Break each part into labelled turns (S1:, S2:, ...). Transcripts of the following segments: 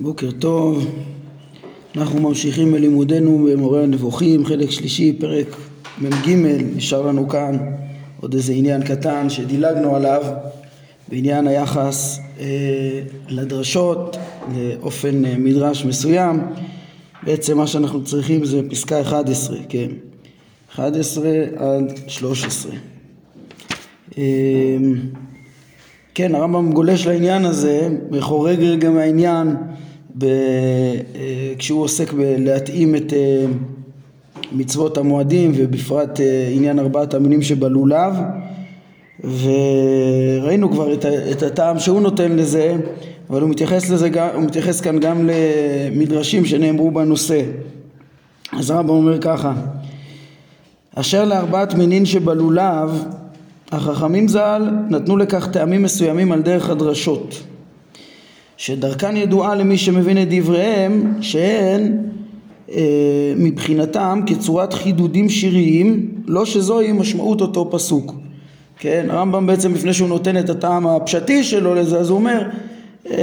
S1: בוקר טוב, אנחנו ממשיכים בלימודנו במורה הנבוכים, חלק שלישי, פרק מ"ג, נשאר לנו כאן עוד איזה עניין קטן שדילגנו עליו בעניין היחס אה, לדרשות, לאופן אה, מדרש מסוים, בעצם מה שאנחנו צריכים זה פסקה 11, כן, 11 עד 13. אה, כן, הרמב"ם גולש לעניין הזה וחורג רגע מהעניין ב, אה, כשהוא עוסק בלהתאים את אה, מצוות המועדים ובפרט אה, עניין ארבעת המינים שבלולב. וראינו כבר את, את הטעם שהוא נותן לזה אבל הוא מתייחס, לזה, הוא מתייחס כאן גם למדרשים שנאמרו בנושא. אז הרמב"ם אומר ככה אשר לארבעת מינין שבלולב החכמים ז"ל נתנו לכך טעמים מסוימים על דרך הדרשות שדרכן ידועה למי שמבין את דבריהם שהן אה, מבחינתם כצורת חידודים שיריים לא שזוהי משמעות אותו פסוק. כן הרמב"ם בעצם לפני שהוא נותן את הטעם הפשטי שלו לזה אז הוא אומר אה,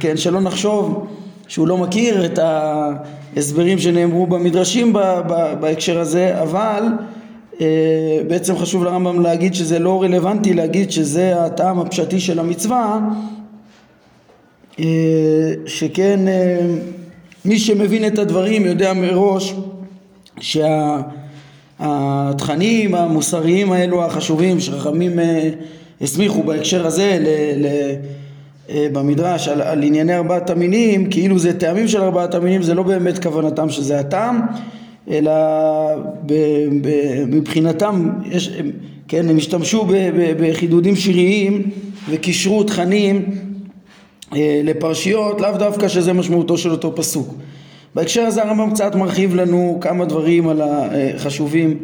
S1: כן שלא נחשוב שהוא לא מכיר את ההסברים שנאמרו במדרשים בהקשר הזה אבל אה, בעצם חשוב לרמב"ם להגיד שזה לא רלוונטי להגיד שזה הטעם הפשטי של המצווה שכן אה, מי שמבין את הדברים יודע מראש שהתכנים המוסריים האלו החשובים שחכמים הסמיכו בהקשר הזה ל, ל, במדרש על, על ענייני ארבעת המינים כאילו זה טעמים של ארבעת המינים זה לא באמת כוונתם שזה הטעם אלא ב, ב, מבחינתם, יש, כן, הם השתמשו בחידודים שיריים וקישרו תכנים אה, לפרשיות, לאו דווקא שזה משמעותו של אותו פסוק. בהקשר הזה הרמב"ם קצת מרחיב לנו כמה דברים על החשובים,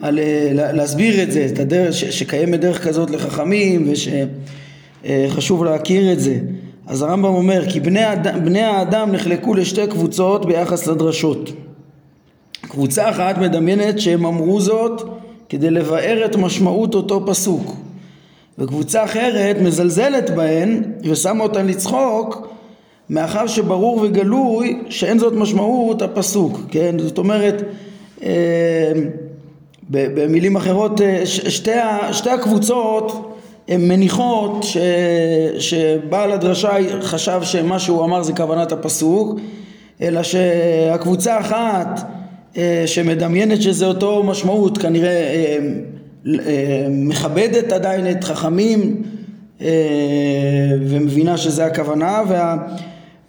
S1: על אה, להסביר את זה, את הדרך, ש, שקיימת דרך כזאת לחכמים ושחשוב אה, להכיר את זה. אז הרמב"ם אומר כי בני, בני האדם נחלקו לשתי קבוצות ביחס לדרשות קבוצה אחת מדמיינת שהם אמרו זאת כדי לבאר את משמעות אותו פסוק וקבוצה אחרת מזלזלת בהן ושמה אותן לצחוק מאחר שברור וגלוי שאין זאת משמעות הפסוק, כן? זאת אומרת אה, במילים אחרות אה, שתי, שתי הקבוצות הן מניחות ש, שבעל הדרשה חשב שמה שהוא אמר זה כוונת הפסוק אלא שהקבוצה אחת אה, שמדמיינת שזה אותו משמעות, כנראה אה, מכבדת עדיין את חכמים ומבינה שזה הכוונה וה,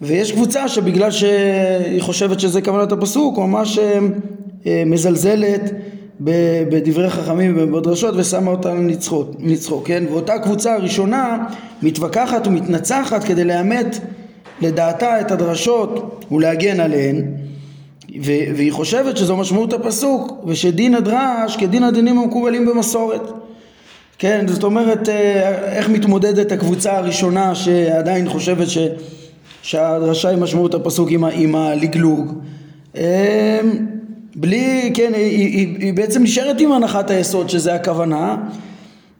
S1: ויש קבוצה שבגלל שהיא חושבת שזה כוונת הפסוק ממש מזלזלת בדברי חכמים ובדרשות ושמה אותם לצחוק, כן? ואותה קבוצה הראשונה מתווכחת ומתנצחת כדי לאמת לדעתה את הדרשות ולהגן עליהן והיא חושבת שזו משמעות הפסוק ושדין הדרש כדין הדינים המקובלים במסורת. כן זאת אומרת אה, איך מתמודדת הקבוצה הראשונה שעדיין חושבת ש, שהדרשה היא משמעות הפסוק עם, עם הלגלוג? אה, בלי כן היא, היא, היא בעצם נשארת עם הנחת היסוד שזה הכוונה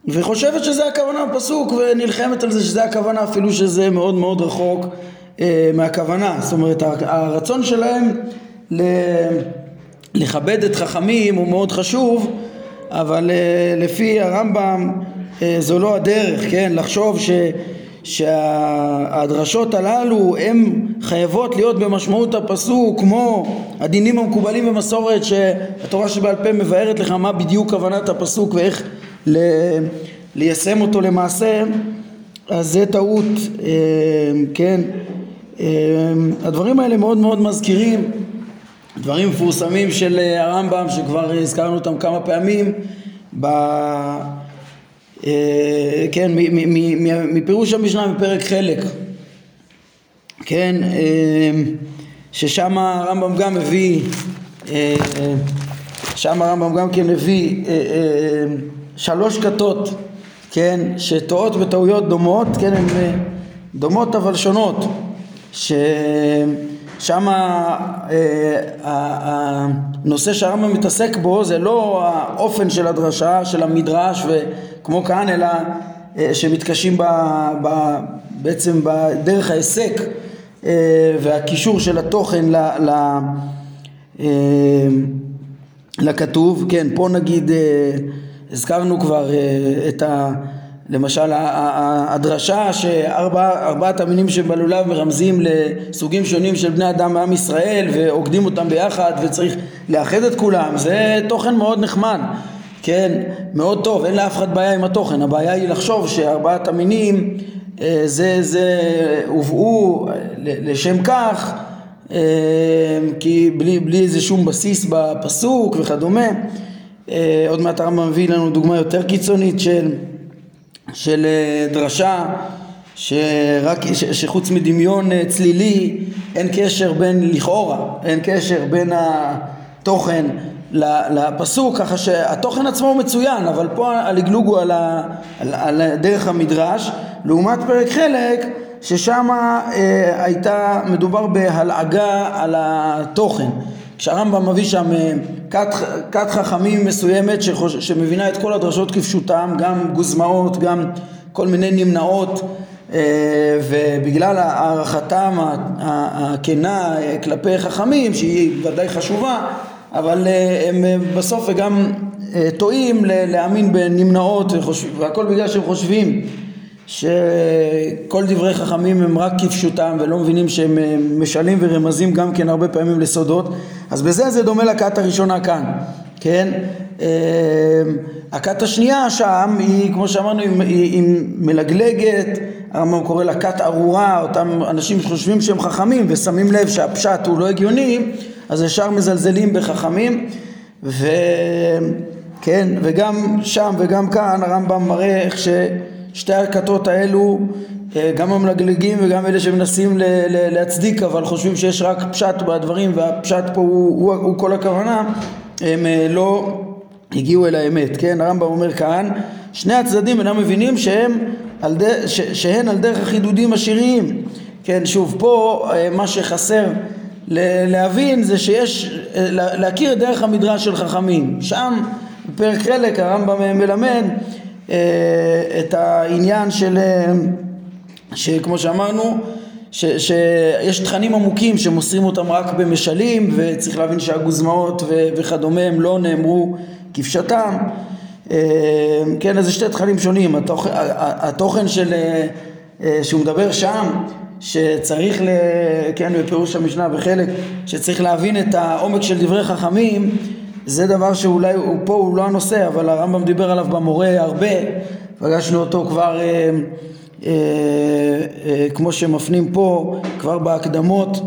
S1: וחושבת שזה הכוונה בפסוק ונלחמת על זה שזה הכוונה אפילו שזה מאוד מאוד רחוק אה, מהכוונה. זאת אומרת הרצון שלהם לכבד את חכמים הוא מאוד חשוב אבל אה, לפי הרמב"ם אה, זו לא הדרך, כן? לחשוב ש, שהדרשות הללו הן חייבות להיות במשמעות הפסוק כמו הדינים המקובלים במסורת שהתורה שבעל פה מבארת לך מה בדיוק כוונת הפסוק ואיך ל, ליישם אותו למעשה אז זה טעות, אה, כן? הדברים האלה מאוד מאוד מזכירים דברים מפורסמים של אה, הרמב"ם שכבר הזכרנו אותם כמה פעמים ב... אה, כן, מפירוש המשנה בפרק חלק, כן, אה, ששם הרמב"ם גם מביא, שם הרמב"ם גם כן מביא שלוש כתות, כן, שטועות בטעויות דומות, כן, הן דומות אבל שונות, ש... שם אה, הנושא שהרמב"ם מתעסק בו זה לא האופן של הדרשה, של המדרש וכמו כאן, אלא אה, שמתקשים ב, ב, בעצם בדרך ההיסק והקישור של התוכן ל, ל, לכתוב, כן, פה נגיד הזכרנו כבר את ה... למשל הדרשה שארבעת המינים שבלולב מרמזים לסוגים שונים של בני אדם מעם ישראל ועוקדים אותם ביחד וצריך לאחד את כולם זה תוכן מאוד נחמד. כן מאוד טוב אין לאף אחד בעיה עם התוכן. הבעיה היא לחשוב שארבעת המינים אה, זה, זה הובאו לשם כך אה, כי בלי, בלי איזה שום בסיס בפסוק וכדומה. אה, עוד מעט הרמב"ם מביא לנו דוגמה יותר קיצונית של של אה, דרשה שרק, ש, שחוץ מדמיון אה, צלילי אין קשר בין, לכאורה, אין קשר בין התוכן לפסוק, ככה שהתוכן עצמו הוא מצוין, אבל פה הלגלוג הוא על, על, על דרך המדרש, לעומת פרק חלק ששם אה, הייתה, מדובר בהלעגה על התוכן. כשהרמב"ם מביא שם אה, כת חכמים מסוימת שחוש, שמבינה את כל הדרשות כפשוטם, גם גוזמאות, גם כל מיני נמנעות אה, ובגלל הערכתם הכנה אה, כלפי חכמים שהיא ודאי חשובה אבל הם בסוף גם טועים להאמין בנמנעות והכל בגלל שהם חושבים שכל דברי חכמים הם רק כפשוטם ולא מבינים שהם אה, משלים ורמזים גם כן הרבה פעמים לסודות. אז בזה זה דומה לכת הראשונה כאן כן? אה, הכת השנייה שם היא כמו שאמרנו היא, היא מלגלגת הרמב"ם קורא לה כת ארורה אותם אנשים שחושבים שהם חכמים ושמים לב שהפשט הוא לא הגיוני אז ישר מזלזלים בחכמים. וכן וגם שם וגם כאן הרמב"ם מראה איך ש... שתי הכתות האלו אה, גם המלגלגים וגם אלה שמנסים להצדיק אבל חושבים שיש רק פשט בדברים והפשט פה הוא, הוא, הוא כל הכוונה הם אה, לא הגיעו אל האמת כן? הרמב"ם אומר כאן שני הצדדים אינם מבינים שהם על ד... ש... שהן על דרך החידודים השיריים. כן שוב פה אה, מה שחסר להבין זה שיש להכיר את דרך המדרש של חכמים. שם בפרק חלק הרמב"ם מלמד את העניין של, אה, שכמו שאמרנו, ש, שיש תכנים עמוקים שמוסרים אותם רק במשלים וצריך להבין שהגוזמאות ו, וכדומה הם לא נאמרו כפשטם אה, כן אז זה שתי תכנים שונים. התוכן, התוכן של, שהוא מדבר שם שצריך, ל, כן בפירוש המשנה בחלק שצריך להבין את העומק של דברי חכמים זה דבר שאולי הוא, פה הוא לא הנושא, אבל הרמב"ם דיבר עליו במורה הרבה, פגשנו אותו כבר, אה, אה, אה, כמו שמפנים פה, כבר בהקדמות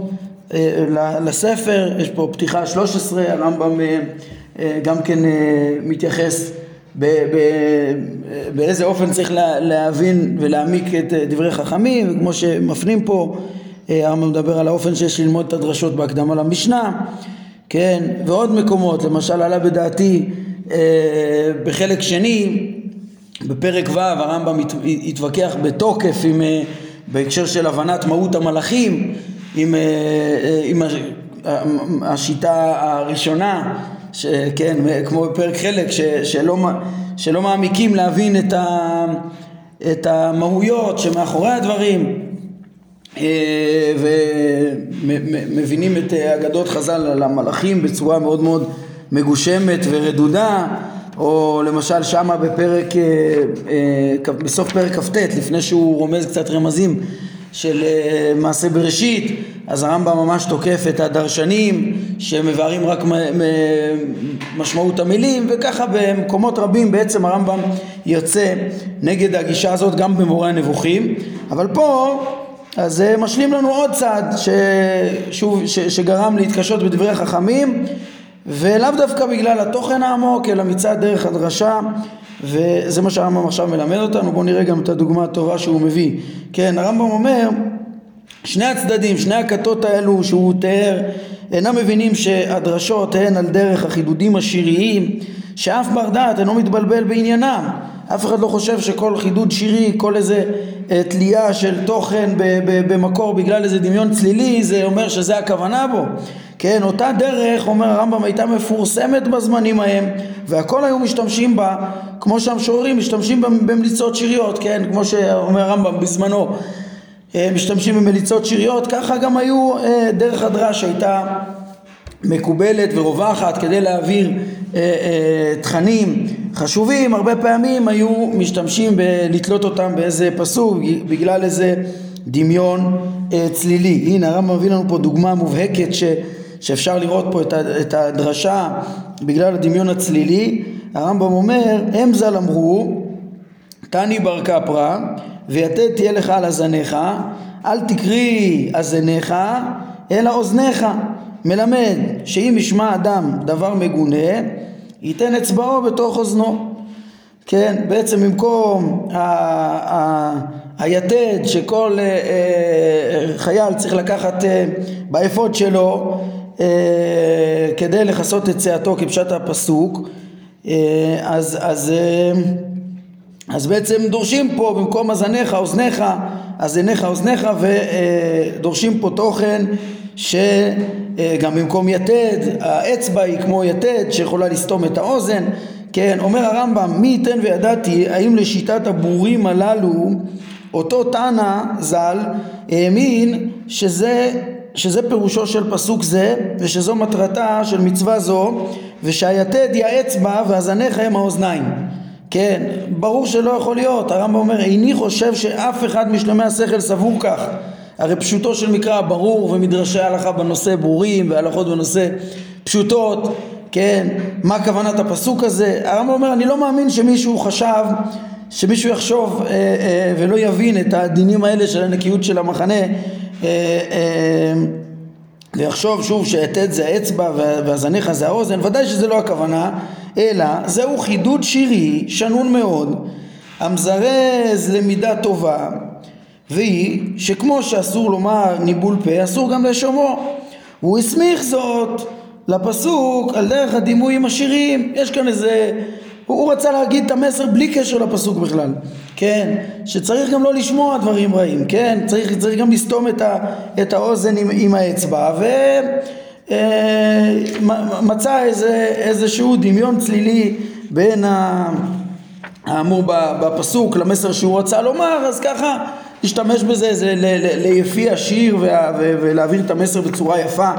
S1: אה, לספר, יש פה פתיחה 13, הרמב"ם אה, אה, גם כן אה, מתייחס ב, ב, באיזה אופן צריך לה, להבין ולהעמיק את אה, דברי חכמים, וכמו שמפנים פה, אה, הרמב"ם מדבר על האופן שיש ללמוד את הדרשות בהקדמה למשנה. כן, ועוד מקומות, למשל עלה בדעתי אה, בחלק שני, בפרק ו' הרמב"ם התווכח בתוקף עם, אה, בהקשר של הבנת מהות המלאכים, עם, אה, אה, עם השיטה הראשונה, שכן, כמו בפרק חלק, ש, שלא, שלא מעמיקים להבין את, ה, את המהויות שמאחורי הדברים, אה, ומבינים את אה, אגדות חז"ל על המלאכים בצורה מאוד מאוד מגושמת ורדודה או למשל שמה בפרק, אה, בסוף פרק כ"ט לפני שהוא רומז קצת רמזים של מעשה בראשית אז הרמב"ם ממש תוקף את הדרשנים שמבארים רק משמעות המילים וככה במקומות רבים בעצם הרמב"ם יוצא נגד הגישה הזאת גם במורה הנבוכים. אבל פה אז זה משלים לנו עוד צעד ששוב, ש, שגרם להתקשות בדברי חכמים ולאו דווקא בגלל התוכן העמוק אלא מצד דרך הדרשה וזה מה שהרמב"ם עכשיו מלמד אותנו. בואו נראה גם את הדוגמה הטובה שהוא מביא. כן הרמב"ם אומר שני הצדדים שני הכתות האלו שהוא תיאר אינם מבינים שהדרשות הן על דרך החידודים השיריים שאף בר דעת אינו מתבלבל בעניינם אף אחד לא חושב שכל חידוד שירי, כל איזה אה, תלייה של תוכן במקור בגלל איזה דמיון צלילי, זה אומר שזה הכוונה בו. כן, אותה דרך, אומר הרמב"ם, הייתה מפורסמת בזמנים ההם, והכל היו משתמשים בה, כמו שהמשוררים משתמשים במליצות שיריות, כן, כמו שאומר הרמב"ם בזמנו. משתמשים במליצות שיריות, ככה גם היו דרך הדרש הייתה מקובלת ורווחת כדי להעביר תכנים חשובים, הרבה פעמים היו משתמשים בלתלות אותם באיזה פסוק בגלל איזה דמיון צלילי. הנה הרמב"ם מביא לנו פה דוגמה מובהקת ש, שאפשר לראות פה את הדרשה בגלל הדמיון הצלילי. הרמב"ם אומר, הם ז"ל אמרו, תני בר קפרא, ויתד תהיה לך על אזניך, אל תקרי אזניך, אלא אוזניך. מלמד שאם ישמע אדם דבר מגונה, ייתן אצבעו בתוך אוזנו. כן, בעצם במקום היתד שכל אה, אה, חייל צריך לקחת אה, באפוד שלו כדי לכסות את צאתו כפשט הפסוק, אז, אז, אז בעצם דורשים פה במקום אזניך, אוזניך, אז עיניך, אוזניך, ודורשים פה תוכן שגם במקום יתד, האצבע היא כמו יתד שיכולה לסתום את האוזן, כן, אומר הרמב"ם, מי ייתן וידעתי האם לשיטת הבורים הללו אותו תנא ז"ל האמין שזה, שזה פירושו של פסוק זה ושזו מטרתה של מצווה זו ושהיתד היא האצבע והזניך הם האוזניים. כן, ברור שלא יכול להיות, הרמב"ם אומר איני חושב שאף אחד משלמי השכל סבור כך הרי פשוטו של מקרא ברור ומדרשי הלכה בנושא ברורים והלכות בנושא פשוטות כן, מה כוונת הפסוק הזה? הרמב"ם אומר אני לא מאמין שמישהו חשב שמישהו יחשוב אה, אה, ולא יבין את הדינים האלה של הנקיות של המחנה אה, אה, ויחשוב שוב שהיתד זה האצבע והזניך זה האוזן, ודאי שזה לא הכוונה, אלא זהו חידוד שירי שנון מאוד, המזרז למידה טובה, והיא שכמו שאסור לומר ניבול פה, אסור גם לשומו. הוא הסמיך זאת לפסוק על דרך הדימוי עם השירים. יש כאן איזה הוא רצה להגיד את המסר בלי קשר לפסוק בכלל, כן, שצריך גם לא לשמוע דברים רעים, כן, צריך, צריך גם לסתום את, ה, את האוזן עם, עם האצבע ומצא אה, איזה, איזשהו דמיון צלילי בין האמור בפסוק למסר שהוא רצה לומר, אז ככה להשתמש בזה זה ליפי השיר ולהעביר את המסר בצורה יפה.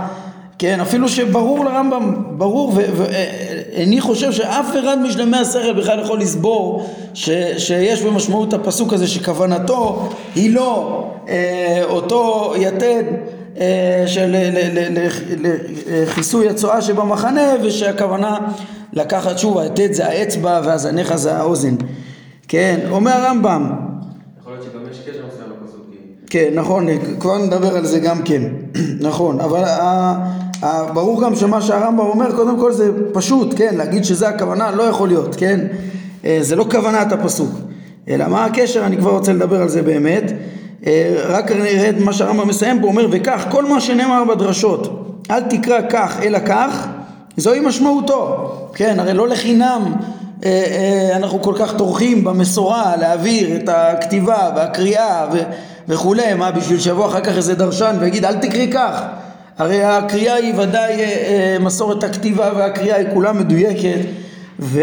S1: כן, אפילו שברור לרמב"ם, ברור, ואיני חושב שאף אחד משלמי השכל בכלל יכול לסבור ש, שיש במשמעות הפסוק הזה שכוונתו היא לא אה, אותו יתד אה, של לכיסוי הצואה שבמחנה ושהכוונה לקחת שוב היתד זה האצבע והזניך זה האוזן. כן, אומר הרמב"ם כן, נכון, כבר נדבר על זה גם כן, נכון, אבל ברור גם שמה שהרמב"ם אומר, קודם כל זה פשוט, כן, להגיד שזה הכוונה לא יכול להיות, כן, אה, זה לא כוונת הפסוק, אלא מה הקשר, אני כבר רוצה לדבר על זה באמת, אה, רק נראה את מה שהרמב"ם מסיים פה, אומר וכך, כל מה שנאמר בדרשות, אל תקרא כך אלא כך, זוהי משמעותו, כן, הרי לא לחינם אה, אנחנו כל כך טורחים במסורה להעביר את הכתיבה והקריאה וכולי, מה בשביל שיבוא אחר כך איזה דרשן ויגיד אל תקריא כך. הרי הקריאה היא ודאי אה, אה, מסורת הכתיבה והקריאה היא כולה מדויקת ו...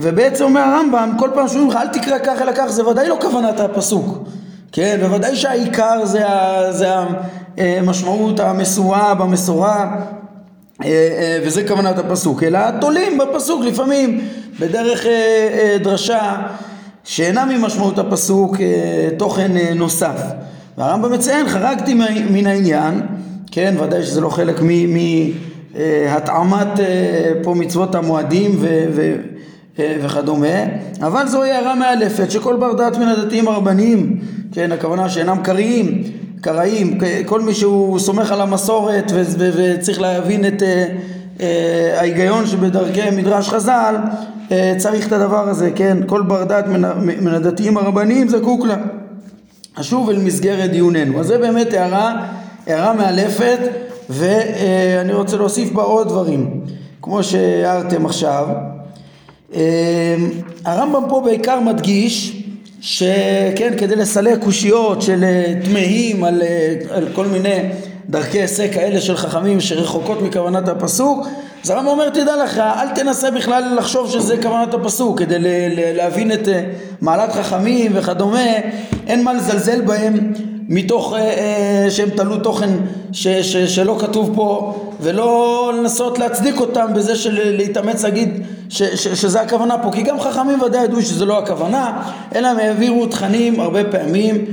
S1: ובעצם אומר הרמב"ם כל פעם שאומרים לך אל תקרא כך אלא כך זה ודאי לא כוונת הפסוק. כן בוודאי שהעיקר זה, ה... זה המשמעות המסורה במסורה וזה כוונת הפסוק. אלא תולים בפסוק לפעמים בדרך דרשה שאינה ממשמעות הפסוק תוכן נוסף. והרמב"ם מציין חרגתי מן העניין כן, ודאי שזה לא חלק מהטעמת אה, פה מצוות המועדים ו, ו, אה, וכדומה, אבל זו הערה מאלפת שכל בר דעת מן הדתיים הרבניים, כן, הכוונה שאינם קראים, קראים, כל מי שהוא סומך על המסורת וצריך להבין את ההיגיון שבדרכי מדרש חז"ל, uh, צריך את הדבר הזה, כן, כל בר דעת מן, הדתיים הרבניים זקוק לה. אשוב אל מסגרת דיוננו. אז זה באמת הערה הערה מאלפת ואני רוצה להוסיף בה עוד דברים כמו שהערתם עכשיו אה, הרמב"ם פה בעיקר מדגיש שכן, כדי לסלק קושיות של אה, תמהים על, אה, על כל מיני דרכי היסק כאלה של חכמים שרחוקות מכוונת הפסוק, אז הרמב"ם אומר תדע לך אל תנסה בכלל לחשוב שזה כוונת הפסוק כדי ל- ל- להבין את אה, מעלת חכמים וכדומה אין מה לזלזל בהם מתוך אה, אה, שהם תלו תוכן ש, ש, שלא כתוב פה ולא לנסות להצדיק אותם בזה של להתאמץ להגיד ש, ש, שזה הכוונה פה כי גם חכמים ודאי ידעו שזה לא הכוונה אלא הם העבירו תכנים הרבה פעמים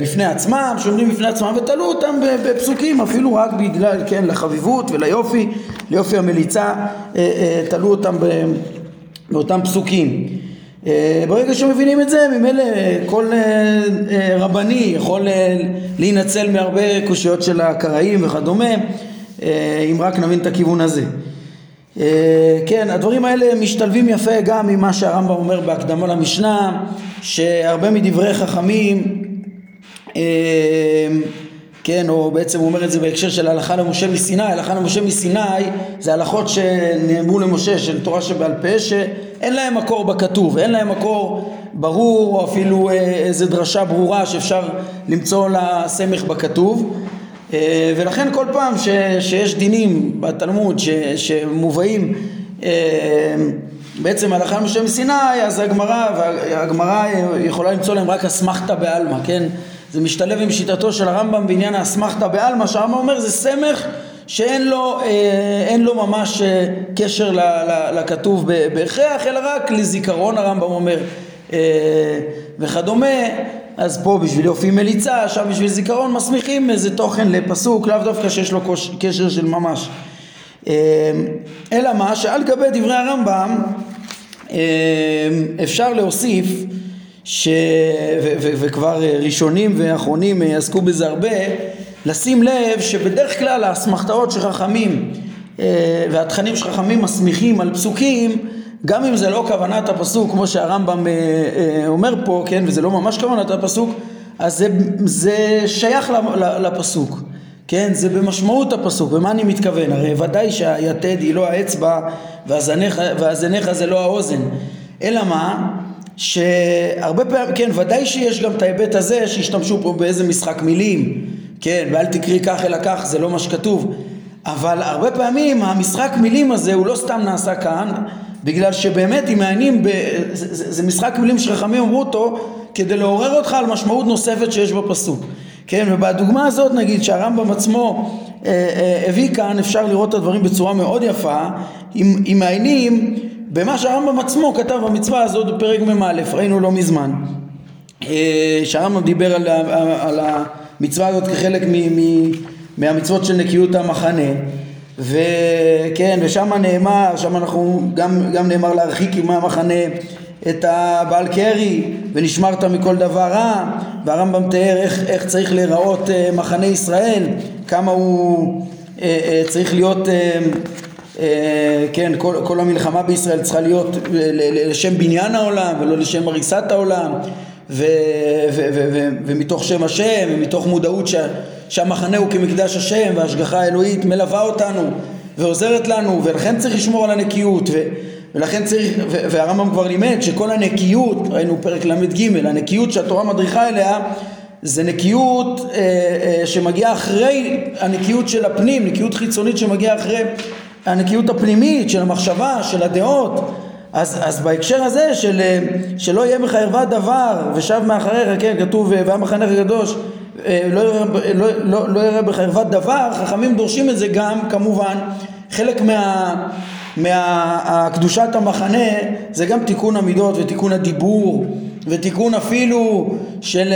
S1: בפני עצמם, שעומדים בפני עצמם ותלו אותם בפסוקים אפילו רק בגלל, כן, לחביבות וליופי, ליופי המליצה, אה, תלו אותם באותם פסוקים. ברגע שמבינים את זה, ממילא כל רבני יכול להינצל מהרבה קושיות של הקראים וכדומה, אם רק נבין את הכיוון הזה. כן, הדברים האלה משתלבים יפה גם ממה שהרמב"ם אומר בהקדמה למשנה, שהרבה מדברי חכמים, אה, כן, או בעצם הוא אומר את זה בהקשר של הלכה למשה מסיני, הלכה למשה מסיני זה הלכות שנאמרו למשה של תורה שבעל פה שאין להם מקור בכתוב, אין להם מקור ברור או אפילו אה, איזה דרשה ברורה שאפשר למצוא לה סמך בכתוב. אה, ולכן כל פעם ש, שיש דינים בתלמוד ש, שמובאים בעצם הלכה למשה מסיני, אז הגמרא, והגמרא יכולה למצוא להם רק אסמכתא בעלמא, כן? זה משתלב עם שיטתו של הרמב"ם בעניין האסמכתא בעלמא, שהרמב"ם אומר זה סמך שאין לו, אה, לו ממש אה, קשר ל, ל, לכתוב בהכרח, אלא רק לזיכרון הרמב"ם אומר אה, וכדומה, אז פה בשביל יופי מליצה, שם בשביל זיכרון מסמיכים איזה תוכן לפסוק, לאו דווקא שיש לו קשר של ממש. אמ, אלא מה שעל גבי דברי הרמב"ם אפשר להוסיף ש... ו- ו- וכבר ראשונים ואחרונים עסקו בזה הרבה לשים לב שבדרך כלל האסמכתאות של חכמים אה, והתכנים של חכמים מסמיכים על פסוקים גם אם זה לא כוונת הפסוק כמו שהרמב"ם אה, אה, אומר פה כן וזה לא ממש כוונת הפסוק אז זה, זה שייך לפסוק כן, זה במשמעות הפסוק, ומה אני מתכוון? הרי ודאי שהיתד היא לא האצבע והזניך זה לא האוזן, אלא מה? שהרבה פעמים, כן, ודאי שיש גם את ההיבט הזה שהשתמשו פה באיזה משחק מילים, כן, ואל תקריא כך אלא כך, זה לא מה שכתוב, אבל הרבה פעמים המשחק מילים הזה הוא לא סתם נעשה כאן, בגלל שבאמת אם מעיינים, ב... זה, זה, זה משחק מילים שחכמים אמרו אותו כדי לעורר אותך על משמעות נוספת שיש בפסוק. כן, ובדוגמה הזאת נגיד שהרמב"ם עצמו אה, אה, הביא כאן, אפשר לראות את הדברים בצורה מאוד יפה, אם, אם מעיינים במה שהרמב"ם עצמו כתב במצווה הזאת בפרק מ"א, ראינו לא מזמן, אה, שהרמב"ם דיבר על, על המצווה הזאת כחלק מ, מ, מהמצוות של נקיות המחנה. וכן, ושם נאמר, שם אנחנו, גם, גם נאמר להרחיק עם המחנה את הבעל קרי ונשמרת מכל דבר רע. והרמב"ם תיאר איך, איך צריך להיראות אה, מחנה ישראל כמה הוא אה, אה, צריך להיות אה, אה, כן כל, כל המלחמה בישראל צריכה להיות לשם בניין העולם ולא לשם הריסת העולם. ו, ו, ו, ו, ומתוך שם השם ומתוך מודעות שה, שהמחנה הוא כמקדש השם וההשגחה האלוהית מלווה אותנו ועוזרת לנו ולכן צריך לשמור על הנקיות ו, ולכן צריך, והרמב"ם כבר לימד שכל הנקיות, ראינו פרק ל"ג, הנקיות שהתורה מדריכה אליה זה נקיות אה, אה, שמגיעה אחרי הנקיות של הפנים, נקיות חיצונית שמגיעה אחרי הנקיות הפנימית של המחשבה, של הדעות. אז, אז בהקשר הזה של אה, שלא יהיה בך ערוות דבר ושב מאחריך, כן, כתוב אה, והיה מחנך הקדוש אה, לא לא, לא, לא יראה ערוות דבר, חכמים דורשים את זה גם כמובן. חלק מה... מהקדושת המחנה זה גם תיקון המידות ותיקון הדיבור ותיקון אפילו של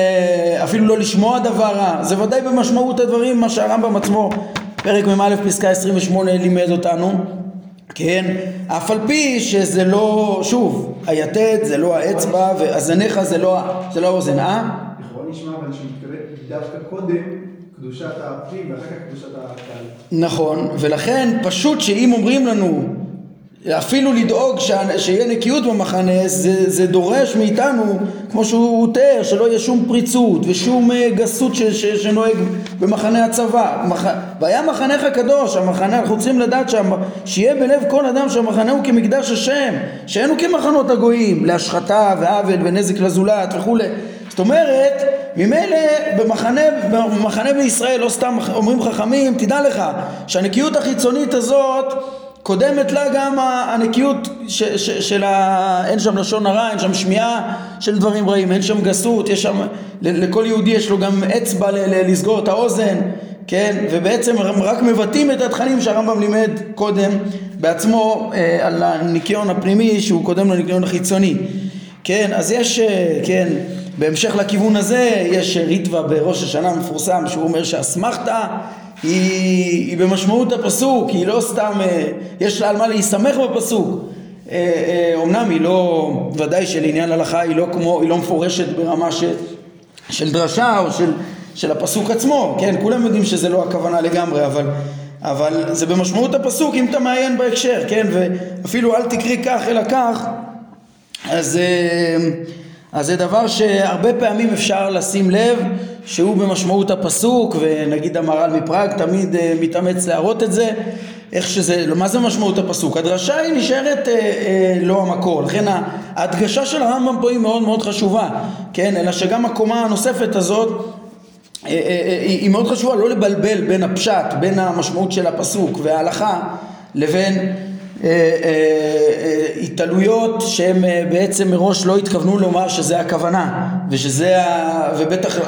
S1: אפילו לא לשמוע דבר רע זה ודאי במשמעות הדברים מה שהרמב"ם עצמו פרק מ"א פסקה 28 לימד אותנו כן אף על פי שזה לא שוב היתד זה לא האצבע והזניך זה לא, זה לא האוזן אה?
S2: לכאורה נשמע אבל שמתכוון דווקא קודם קדושת הפנים ואחר כך קדושת הקהל
S1: נכון ולכן פשוט שאם אומרים לנו אפילו לדאוג שיהיה נקיות במחנה זה, זה דורש מאיתנו כמו שהוא תיאר שלא יהיה שום פריצות ושום אה, גסות ש, ש, שנוהג במחנה הצבא. מח... והיה מחנך הקדוש המחנה אנחנו צריכים לדעת שהמ... שיהיה בלב כל אדם שהמחנה הוא כמקדש השם שאין הוא כמחנות הגויים להשחתה ועוול ונזק לזולת וכולי זאת אומרת ממילא במחנה, במחנה בישראל לא סתם אומרים חכמים תדע לך שהנקיות החיצונית הזאת קודמת לה גם הנקיות ש, ש, של ה... אין שם לשון הרע, אין שם שמיעה של דברים רעים, אין שם גסות, יש שם, לכל יהודי יש לו גם אצבע ל, ל, לסגור את האוזן, כן, ובעצם הם רק מבטאים את התכנים שהרמב"ם לימד קודם בעצמו אה, על הניקיון הפנימי שהוא קודם לניקיון החיצוני, כן, אז יש, אה, כן, בהמשך לכיוון הזה יש ריטווה בראש השנה מפורסם שהוא אומר שאסמכתה היא, היא במשמעות הפסוק, היא לא סתם, אה, יש לה על מה להסתמך בפסוק. אומנם אה, היא לא, ודאי שלעניין הלכה היא לא כמו, היא לא מפורשת ברמה של, של דרשה או של, של הפסוק עצמו, כן, כולם יודעים שזה לא הכוונה לגמרי, אבל, אבל זה במשמעות הפסוק אם אתה מעיין בהקשר, כן, ואפילו אל תקריא כך אלא כך, אז, אה, אז זה דבר שהרבה פעמים אפשר לשים לב שהוא במשמעות הפסוק ונגיד המהר"ל מפראג תמיד uh, מתאמץ להראות את זה איך שזה, מה זה משמעות הפסוק? הדרשה היא נשארת uh, uh, לא המקור. לכן ההדגשה של הרמב"ם פה היא מאוד מאוד חשובה כן, אלא שגם הקומה הנוספת הזאת היא מאוד חשובה. לא לבלבל בין הפשט, בין המשמעות של הפסוק וההלכה לבין התעלויות שהם בעצם מראש לא התכוונו לומר שזה הכוונה ושזה, ה... ובטח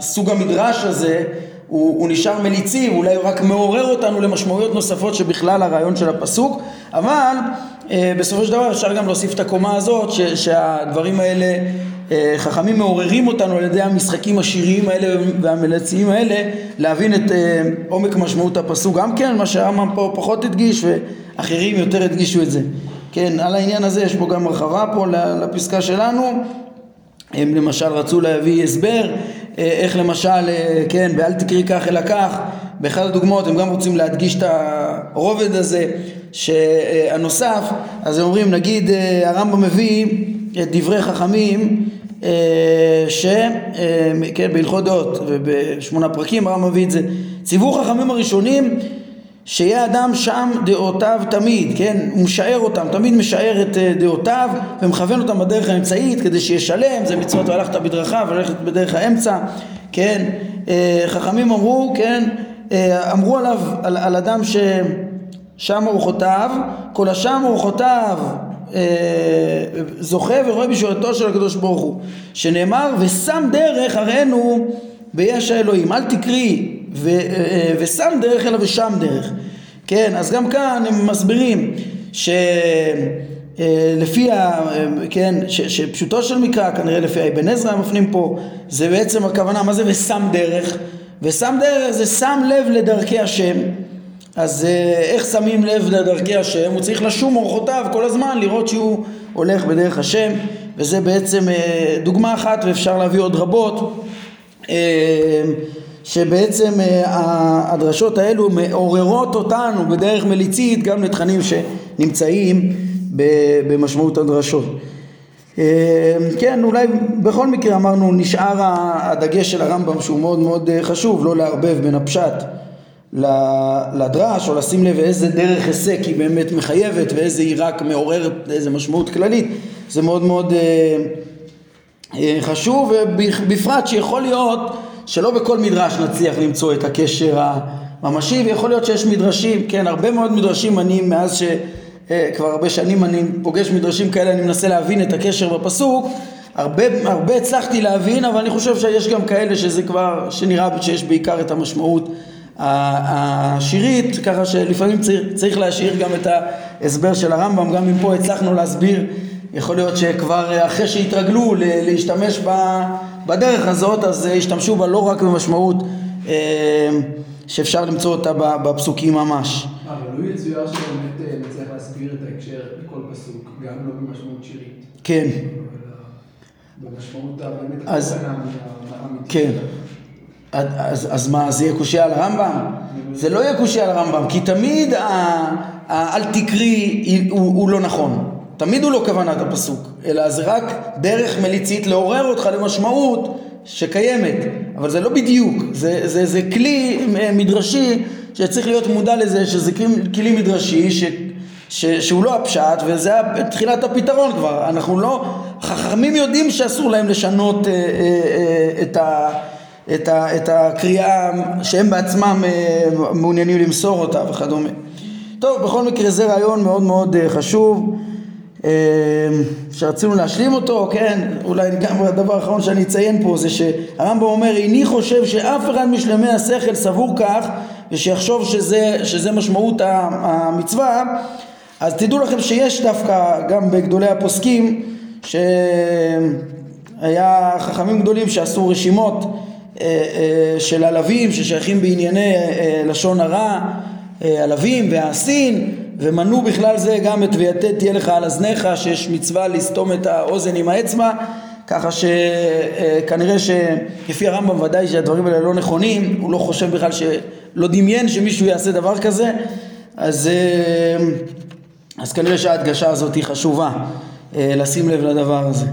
S1: סוג המדרש הזה הוא, הוא נשאר מליצי, הוא רק מעורר אותנו למשמעויות נוספות שבכלל הרעיון של הפסוק, אבל בסופו של דבר אפשר גם להוסיף את הקומה הזאת ש, שהדברים האלה חכמים מעוררים אותנו על ידי המשחקים השיריים האלה והמלציים האלה להבין את עומק משמעות הפסוק. גם כן מה שהרמב"ם פה פחות הדגיש ואחרים יותר הדגישו את זה. כן על העניין הזה יש פה גם הרחבה פה לפסקה שלנו. הם למשל רצו להביא הסבר איך למשל כן ואל תקרי כך אלא כך. באחד הדוגמאות הם גם רוצים להדגיש את הרובד הזה שהנוסף אז הם אומרים נגיד הרמב"ם מביא את דברי חכמים שכן בהלכות דעות ובשמונה פרקים הרמב"ם מביא את זה ציוו חכמים הראשונים שיהיה אדם שם דעותיו תמיד, כן? הוא משער אותם, תמיד משער את דעותיו ומכוון אותם בדרך האמצעית כדי שישלם, זה מצוות והלכת בדרכיו וללכת בדרך האמצע, כן? חכמים אמרו, כן? אמרו עליו, על, על אדם ששם אורחותיו, כל השם אורחותיו זוכה ורואה בישועתו של הקדוש ברוך הוא שנאמר ושם דרך הראינו ביש האלוהים. אל תקרי ו, ושם דרך אלא ושם דרך. כן אז גם כאן הם מסבירים שלפי ה... כן ש, שפשוטו של מקרא כנראה לפי האבן עזרא הם מפנים פה זה בעצם הכוונה מה זה ושם דרך ושם דרך זה שם לב לדרכי השם אז איך שמים לב לדרכי השם? הוא צריך לשום אורחותיו כל הזמן לראות שהוא הולך בדרך השם וזה בעצם דוגמה אחת ואפשר להביא עוד רבות שבעצם הדרשות האלו מעוררות אותנו בדרך מליצית גם לתכנים שנמצאים במשמעות הדרשות. כן, אולי בכל מקרה אמרנו נשאר הדגש של הרמב"ם שהוא מאוד מאוד חשוב, לא לערבב בין הפשט לדרש או לשים לב איזה דרך היסק היא באמת מחייבת ואיזה היא רק מעוררת איזה משמעות כללית זה מאוד מאוד חשוב ובפרט שיכול להיות שלא בכל מדרש נצליח למצוא את הקשר הממשי ויכול להיות שיש מדרשים, כן הרבה מאוד מדרשים אני מאז שכבר הרבה שנים אני פוגש מדרשים כאלה אני מנסה להבין את הקשר בפסוק הרבה, הרבה הצלחתי להבין אבל אני חושב שיש גם כאלה שזה כבר שנראה שיש בעיקר את המשמעות השירית, ככה שלפעמים צריך, צריך להשאיר גם את ההסבר של הרמב"ם, גם אם פה הצלחנו להסביר, יכול להיות שכבר אחרי שהתרגלו להשתמש בדרך הזאת, אז השתמשו בה לא רק במשמעות שאפשר למצוא אותה בפסוקים ממש.
S2: אבל לא יצויר שבאמת נצליח להסביר את ההקשר בכל פסוק, גם לא במשמעות שירית.
S1: כן.
S2: במשמעות הבאמת.
S1: כן. אז, אז מה, זה יהיה קושייה על הרמב"ם? זה לא יהיה קושייה על הרמב"ם, כי תמיד ה- ה- אל תקרי הוא, הוא לא נכון. תמיד הוא לא כוונת הפסוק, אלא זה רק דרך מליצית לעורר אותך למשמעות שקיימת, אבל זה לא בדיוק, זה, זה, זה כלי אה, מדרשי שצריך להיות מודע לזה שזה כלי מדרשי ש, ש, שהוא לא הפשט וזה תחילת הפתרון כבר, אנחנו לא, חכמים יודעים שאסור להם לשנות אה, אה, אה, את ה... את, ה, את הקריאה שהם בעצמם אה, מעוניינים למסור אותה וכדומה. טוב, בכל מקרה זה רעיון מאוד מאוד אה, חשוב אה, שרצינו להשלים אותו, כן, אולי גם הדבר האחרון שאני אציין פה זה שהרמב"ם אומר איני חושב שאף אחד משלמי השכל סבור כך ושיחשוב שזה, שזה משמעות המצווה אז תדעו לכם שיש דווקא גם בגדולי הפוסקים שהיה חכמים גדולים שעשו רשימות של עלבים ששייכים בענייני אה, לשון הרע, עלבים והאסין ומנו בכלל זה גם את ויתד תהיה לך על אזניך שיש מצווה לסתום את האוזן עם האצבע ככה שכנראה שלפי הרמב"ם ודאי שהדברים האלה לא נכונים הוא לא חושב בכלל שלא דמיין שמישהו יעשה דבר כזה אז, אז כנראה שההדגשה הזאת היא חשובה לשים לב לדבר הזה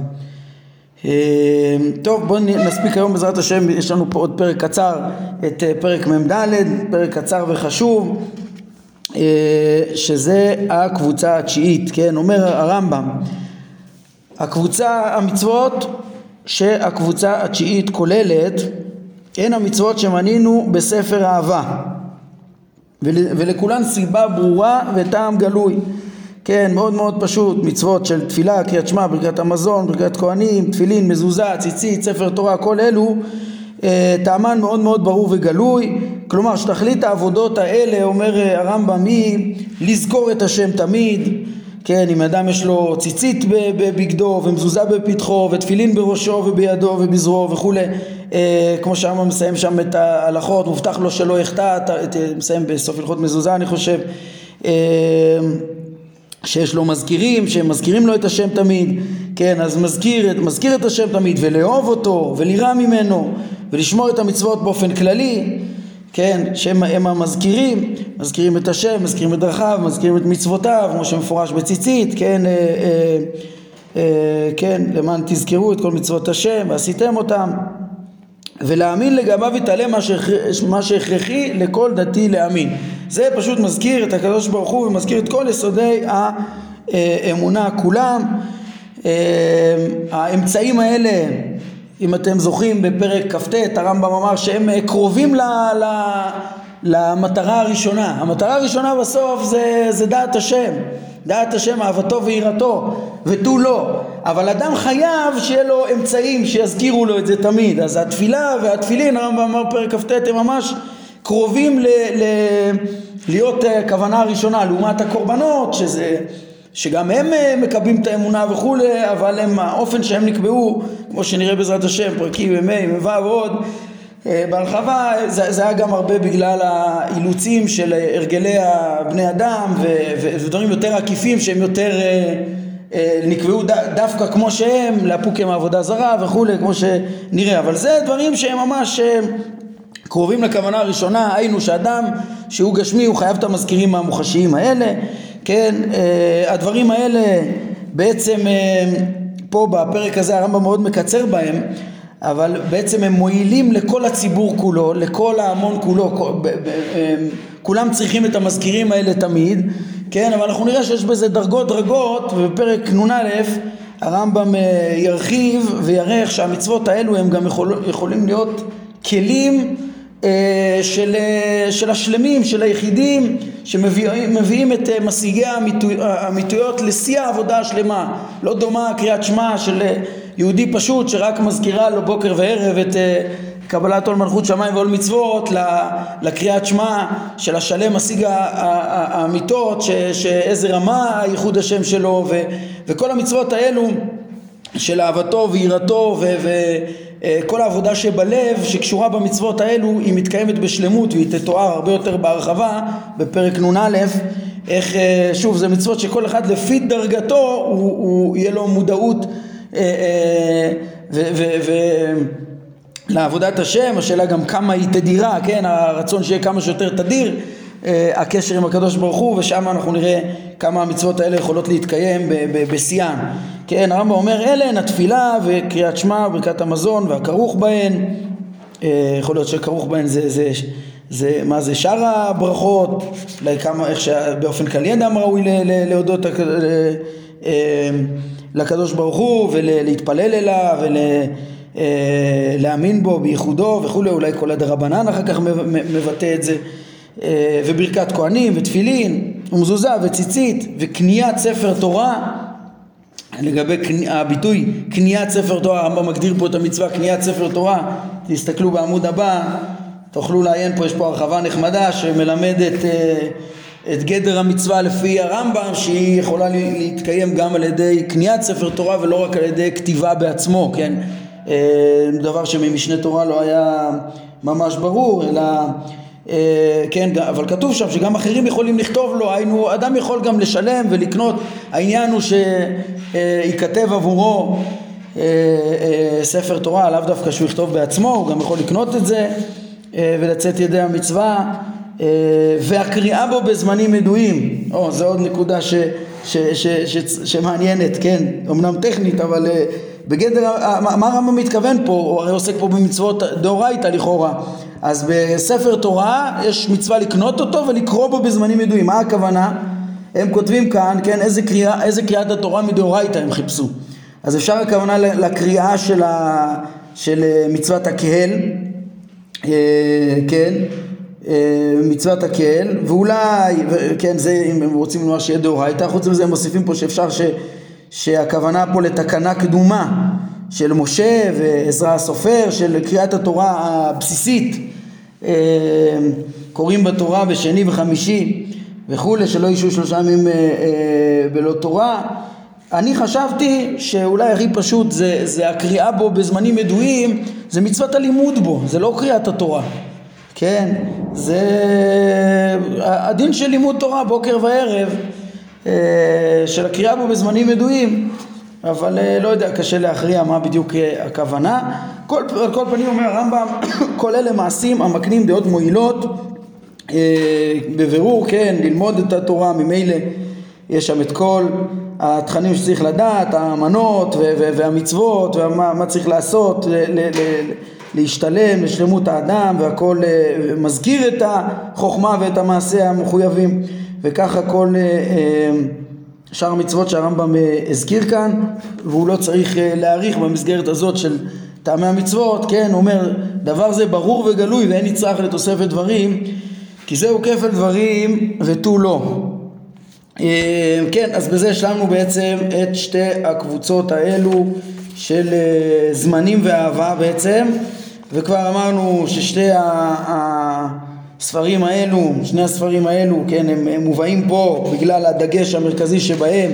S1: טוב בואו נספיק היום בעזרת השם יש לנו פה עוד פרק קצר את פרק מ"ד פרק קצר וחשוב שזה הקבוצה התשיעית כן? אומר הרמב"ם הקבוצה המצוות שהקבוצה התשיעית כוללת הן המצוות שמנינו בספר אהבה. ולכולן סיבה ברורה וטעם גלוי כן, מאוד מאוד פשוט, מצוות של תפילה, קריאת שמע, ברכת המזון, ברכת כהנים, תפילין, מזוזה, ציצית, ספר תורה, כל אלו אה, טעמן מאוד מאוד ברור וגלוי, כלומר שתכלית העבודות האלה, אומר אה, הרמב"ם, היא לזכור את השם תמיד, כן, אם אדם יש לו ציצית בבגדו ומזוזה בפתחו ותפילין בראשו ובידו ובזרועו וכולי, אה, כמו שהרמב"ם מסיים שם את ההלכות, מובטח לו שלא יחטא, מסיים בסוף הלכות מזוזה אני חושב. אה, שיש לו מזכירים, שהם מזכירים לו את השם תמיד, כן, אז מזכיר, מזכיר את השם תמיד ולאהוב אותו ולירא ממנו ולשמור את המצוות באופן כללי, כן, שהם הם המזכירים, מזכירים את השם, מזכירים את דרכיו, מזכירים את מצוותיו, כמו שמפורש בציצית, כן, אה, אה, אה, כן, למען תזכרו את כל מצוות השם ועשיתם אותם. ולהאמין לגביו יתעלם מה שהכרחי לכל דתי להאמין. זה פשוט מזכיר את הקדוש ברוך הוא ומזכיר את כל יסודי האמונה כולם. אה, האמצעים האלה, אם אתם זוכרים בפרק כ"ט, הרמב"ם אמר שהם קרובים ל... ל למטרה הראשונה. המטרה הראשונה בסוף זה, זה דעת השם. דעת השם אהבתו ויראתו ותו לא אבל אדם חייב שיהיה לו אמצעים שיזכירו לו את זה תמיד אז התפילה והתפילין הרמב"ם אמר פרק כ"ט הם ממש קרובים ל, ל, להיות אה, כוונה ראשונה לעומת הקורבנות שזה שגם הם אה, מקבלים את האמונה וכולי אבל הם האופן שהם נקבעו כמו שנראה בעזרת השם פרקים מ"ה מ"ו ועוד אה, בהרחבה זה, זה היה גם הרבה בגלל האילוצים של הרגלי הבני אדם ודברים יותר עקיפים שהם יותר אה, אה, נקבעו דווקא כמו שהם לאפוק עם העבודה זרה וכולי כמו שנראה. אבל זה דברים שהם ממש קרובים לכוונה הראשונה היינו שאדם שהוא גשמי הוא חייב את המזכירים המוחשיים האלה כן? הדברים האלה בעצם פה בפרק הזה הרמב"ם מאוד מקצר בהם אבל בעצם הם מועילים לכל הציבור כולו, לכל ההמון כולו, כולם צריכים את המזכירים האלה תמיד, כן, אבל אנחנו נראה שיש בזה דרגות דרגות, ובפרק נ"א הרמב"ם אה, ירחיב ויראה איך שהמצוות האלו הם גם יכול, יכולים להיות כלים אה, של, אה, של השלמים, של היחידים, שמביאים את משיגי האמיתויות לשיא העבודה השלמה. לא דומה קריאת שמע של יהודי פשוט שרק מזכירה לו בוקר וערב את אה, קבלת עול מלכות שמיים ועול מצוות לקריאת שמע של השלם משיג האמיתות שאיזה רמה ייחוד השם שלו ו, וכל המצוות האלו של אהבתו ויראתו וכל אה, העבודה שבלב שקשורה במצוות האלו היא מתקיימת בשלמות והיא תתואר הרבה יותר בהרחבה בפרק נ"א איך אה, שוב זה מצוות שכל אחד לפי דרגתו הוא, הוא יהיה לו מודעות לעבודת השם, השאלה גם כמה היא תדירה, כן, הרצון שיהיה כמה שיותר תדיר. אה, הקשר עם הקדוש ברוך הוא, ושם אנחנו נראה כמה המצוות האלה יכולות להתקיים בשיאן. כן, הרמב"ם אומר אלה הן התפילה וקריאת שמע וברכת המזון והכרוך בהן, אה, יכול להיות שכרוך בהן זה, זה, זה, מה זה שאר הברכות, אולי כמה, איך שבאופן כללי אדם ראוי להודות אה, לקדוש ברוך הוא ולהתפלל אליו ולהאמין בו בייחודו וכולי, אולי כל הדרבנן אחר כך מבטא את זה. אה, וברכת כהנים ותפילין ומזוזה וציצית וקניית ספר תורה לגבי הביטוי קניית ספר תורה, הרמב"ם מגדיר פה את המצווה קניית ספר תורה, תסתכלו בעמוד הבא, תוכלו לעיין פה, יש פה הרחבה נחמדה שמלמדת אה, את גדר המצווה לפי הרמב"ם שהיא יכולה להתקיים גם על ידי קניית ספר תורה ולא רק על ידי כתיבה בעצמו, כן? אה, דבר שממשנה תורה לא היה ממש ברור, אלא כן, אבל כתוב שם שגם אחרים יכולים לכתוב לו, היינו, אדם יכול גם לשלם ולקנות, העניין הוא שייכתב עבורו אה, אה, ספר תורה, לאו דווקא שהוא יכתוב בעצמו, הוא גם יכול לקנות את זה ולצאת ידי המצווה והקריאה בו בזמנים ידועים, או, זו עוד נקודה ש, ש, ש, ש, שמעניינת, כן, אמנם טכנית, אבל בגדר, מה הרמב"ם מתכוון פה, הוא הרי עוסק פה במצוות דאורייתא לכאורה אז בספר תורה יש מצווה לקנות אותו ולקרוא בו בזמנים ידועים. מה הכוונה? הם כותבים כאן, כן, איזה, קריאה, איזה קריאת התורה מדאורייתא הם חיפשו. אז אפשר הכוונה לקריאה של, ה, של אה, מצוות הקהל, אה, כן, אה, מצוות הקהל, ואולי, כן, זה אם הם רוצים לומר שיהיה דאורייתא, חוץ מזה הם מוסיפים פה שאפשר ש, שהכוונה פה לתקנה קדומה. של משה ועזרא הסופר, של קריאת התורה הבסיסית, אה, קוראים בתורה בשני וחמישי וכולי, שלא ישו שלושה ימים אה, אה, בלא תורה. אני חשבתי שאולי הכי פשוט זה, זה הקריאה בו בזמנים ידועים, זה מצוות הלימוד בו, זה לא קריאת התורה. כן, זה הדין של לימוד תורה בוקר וערב, של הקריאה בו בזמנים ידועים. אבל אה, לא יודע, קשה להכריע מה בדיוק אה, הכוונה. כל, על כל פנים אומר הרמב"ם, כל אלה מעשים המקנים דעות מועילות, אה, בבירור, כן, ללמוד את התורה, ממילא יש שם את כל התכנים שצריך לדעת, האמנות והמצוות, ומה צריך לעשות, להשתלם לשלמות האדם, והכל מזכיר את החוכמה ואת המעשה המחויבים, וככה כל... שאר המצוות שהרמב"ם אה, הזכיר כאן והוא לא צריך אה, להעריך במסגרת הזאת של טעמי המצוות, כן, אומר דבר זה ברור וגלוי ואין נצרך לתוספת דברים כי זהו כפל דברים ותו לא. אה, כן, אז בזה השלמנו בעצם את שתי הקבוצות האלו של זמנים ואהבה בעצם וכבר אמרנו ששתי ה... הספרים האלו, שני הספרים האלו, כן, הם, הם מובאים פה בגלל הדגש המרכזי שבהם,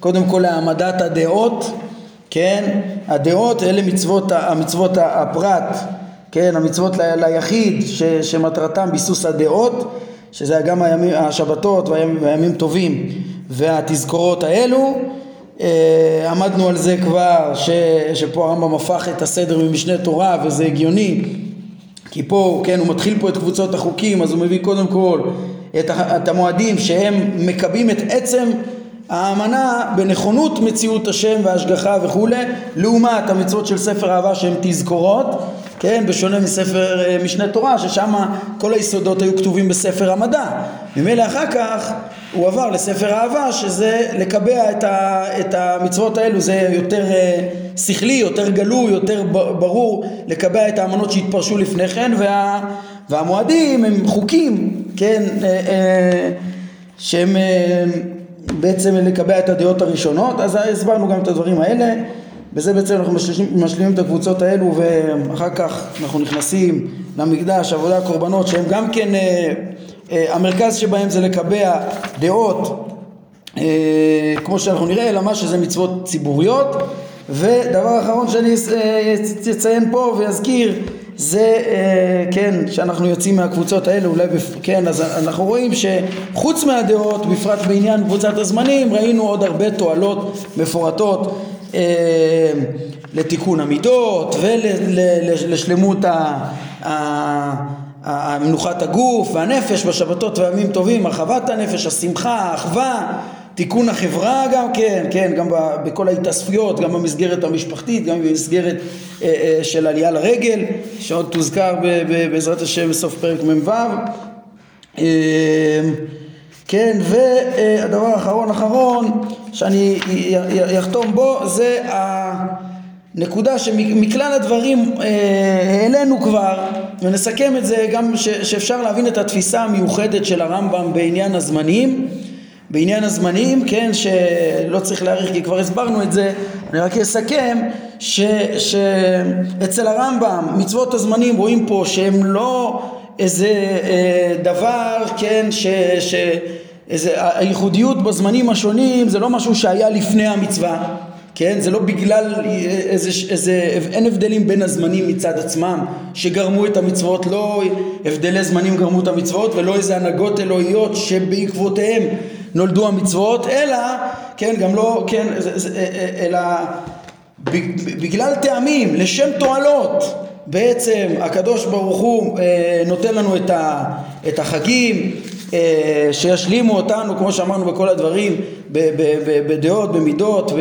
S1: קודם כל להעמדת הדעות, כן, הדעות אלה מצוות, המצוות הפרט, כן, המצוות ליחיד ש, שמטרתם ביסוס הדעות, שזה גם הימים, השבתות והימים, והימים טובים. והתזכורות האלו, אה, עמדנו על זה כבר ש, שפה הרמב"ם הפך את הסדר ממשנה תורה וזה הגיוני כי פה, כן, הוא מתחיל פה את קבוצות החוקים, אז הוא מביא קודם כל את, את המועדים שהם מקבים את עצם האמנה בנכונות מציאות השם והשגחה וכולי, לעומת המצוות של ספר אהבה שהן תזכורות, כן, בשונה מספר אה, משנה תורה, ששם כל היסודות היו כתובים בספר המדע. ממילא אחר כך הוא עבר לספר אהבה, שזה לקבע את, ה, את המצוות האלו, זה יותר אה, שכלי, יותר גלוי, יותר ברור, לקבע את האמנות שהתפרשו לפני כן, וה, והמועדים הם חוקים, כן, אה, שהם בעצם לקבע את הדעות הראשונות, אז הסברנו גם את הדברים האלה. בזה בעצם אנחנו משלימים, משלימים את הקבוצות האלו ואחר כך אנחנו נכנסים למקדש, עבודה, קורבנות שהם גם כן, אה, אה, המרכז שבהם זה לקבע דעות אה, כמו שאנחנו נראה, אלא מה שזה מצוות ציבוריות. ודבר אחרון שאני אה, אציין פה ואזכיר זה אה, כן שאנחנו יוצאים מהקבוצות האלה אולי בפ... כן אז אנחנו רואים שחוץ מהדעות בפרט בעניין קבוצת הזמנים ראינו עוד הרבה תועלות מפורטות לתיקון המידות ולשלמות מנוחת הגוף והנפש בשבתות וימים טובים, הרחבת הנפש, השמחה, האחווה, תיקון החברה גם כן, כן, גם בכל ההתאספויות, גם במסגרת המשפחתית, גם במסגרת אה, אה, של עלייה לרגל, שעוד תוזכר בעזרת השם בסוף פרק מ"ו. אה, כן, והדבר האחרון אחרון שאני יחתום בו זה הנקודה שמכלל הדברים העלינו כבר ונסכם את זה גם שאפשר להבין את התפיסה המיוחדת של הרמב"ם בעניין הזמנים בעניין הזמנים, כן, שלא צריך להאריך כי כבר הסברנו את זה, אני רק אסכם שאצל הרמב"ם מצוות הזמנים רואים פה שהם לא איזה אה, דבר, כן, ש... ש איזה, הייחודיות בזמנים השונים זה לא משהו שהיה לפני המצווה, כן? זה לא בגלל איזה, איזה, אין הבדלים בין הזמנים מצד עצמם שגרמו את המצוות, לא הבדלי זמנים גרמו את המצוות ולא איזה הנהגות אלוהיות שבעקבותיהם נולדו המצוות, אלא, כן, גם לא, כן, אלא בגלל טעמים, לשם תועלות, בעצם הקדוש ברוך הוא אה, נותן לנו את, ה, את החגים אה, שישלימו אותנו, כמו שאמרנו בכל הדברים, בדעות, במידות,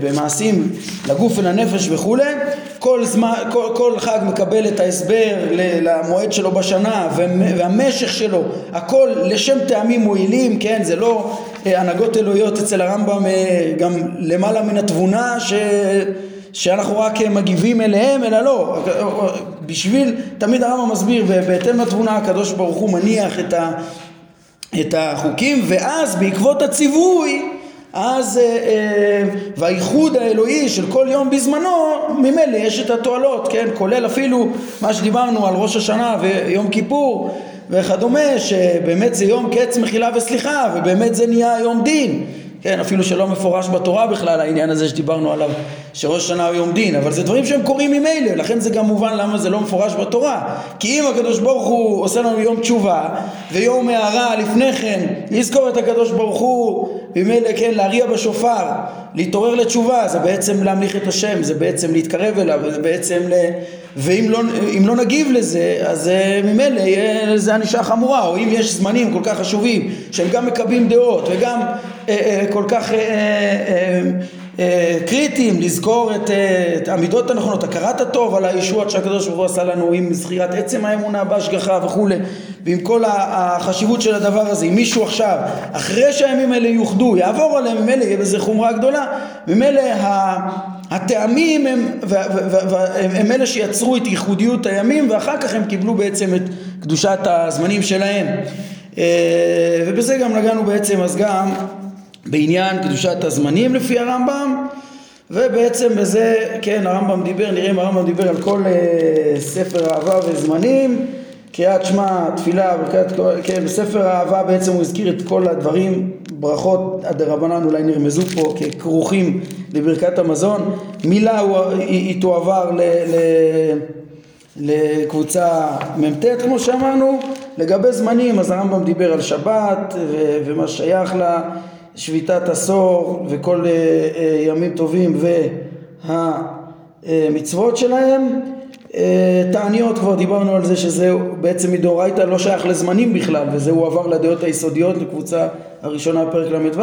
S1: במעשים לגוף ולנפש וכולי. כל, זמן, כל, כל חג מקבל את ההסבר למועד שלו בשנה והמשך שלו, הכל לשם טעמים מועילים, כן? זה לא אה, הנהגות אלוהיות אצל הרמב"ם אה, גם למעלה מן התבונה ש... שאנחנו רק מגיבים אליהם, אלא לא, בשביל, תמיד הרמב"ם מסביר, ובהתאם לתבונה הקדוש ברוך הוא מניח את, ה, את החוקים, ואז בעקבות הציווי אז אה, אה, והייחוד האלוהי של כל יום בזמנו ממילא יש את התועלות כן? כולל אפילו מה שדיברנו על ראש השנה ויום כיפור וכדומה שבאמת זה יום קץ מחילה וסליחה ובאמת זה נהיה יום דין כן, אפילו שלא מפורש בתורה בכלל העניין הזה שדיברנו עליו, שראש השנה הוא יום דין, אבל זה דברים שהם קורים ממילא, לכן זה גם מובן למה זה לא מפורש בתורה. כי אם הקדוש ברוך הוא עושה לנו יום תשובה, ויום הערה לפני כן, לזכור את הקדוש ברוך הוא, ממילא כן, להריע בשופר, להתעורר לתשובה, זה בעצם להמליך את השם, זה בעצם להתקרב אליו, זה בעצם ל... ואם לא, לא נגיב לזה, אז uh, ממילא יהיה לזה ענישה חמורה, או אם יש זמנים כל כך חשובים, שהם גם מקבלים דעות וגם uh, uh, כל כך uh, uh, uh, קריטיים, לזכור את, uh, את המידות הנכונות, הכרת הטוב על הישועות שהקדוש ברוך הוא עשה לנו עם זכירת עצם האמונה בהשגחה וכולי, ועם כל החשיבות של הדבר הזה, אם מישהו עכשיו, אחרי שהימים האלה יוחדו, יעבור עליהם, ממילא יהיה בזה חומרה גדולה, ממילא הטעמים הם, הם, הם אלה שיצרו את ייחודיות הימים ואחר כך הם קיבלו בעצם את קדושת הזמנים שלהם. אה, ובזה גם נגענו בעצם אז גם בעניין קדושת הזמנים לפי הרמב"ם ובעצם בזה כן הרמב"ם דיבר נראה אם הרמב"ם דיבר על כל אה, ספר אהבה וזמנים קריאת שמע, תפילה, ברכת, כן, בספר האהבה בעצם הוא הזכיר את כל הדברים, ברכות הדרבנן אולי נרמזו פה ככרוכים לברכת המזון, מילה הוא, היא, היא תועבר ל, ל, לקבוצה מ"ט כמו שאמרנו, לגבי זמנים אז הרמב"ם דיבר על שבת ו, ומה שייך לשביתת עשור וכל uh, uh, ימים טובים והמצוות שלהם. אה, תעניות כבר דיברנו על זה שזה בעצם מדאורייתא לא שייך לזמנים בכלל וזה הועבר לדעות היסודיות לקבוצה הראשונה פרק ל"ו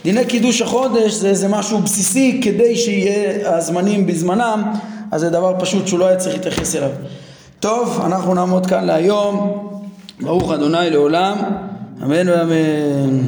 S1: ודיני קידוש החודש זה איזה משהו בסיסי כדי שיהיה הזמנים בזמנם אז זה דבר פשוט שהוא לא היה צריך להתייחס אליו. טוב אנחנו נעמוד כאן להיום. ברוך אדוני לעולם. אמן ואמן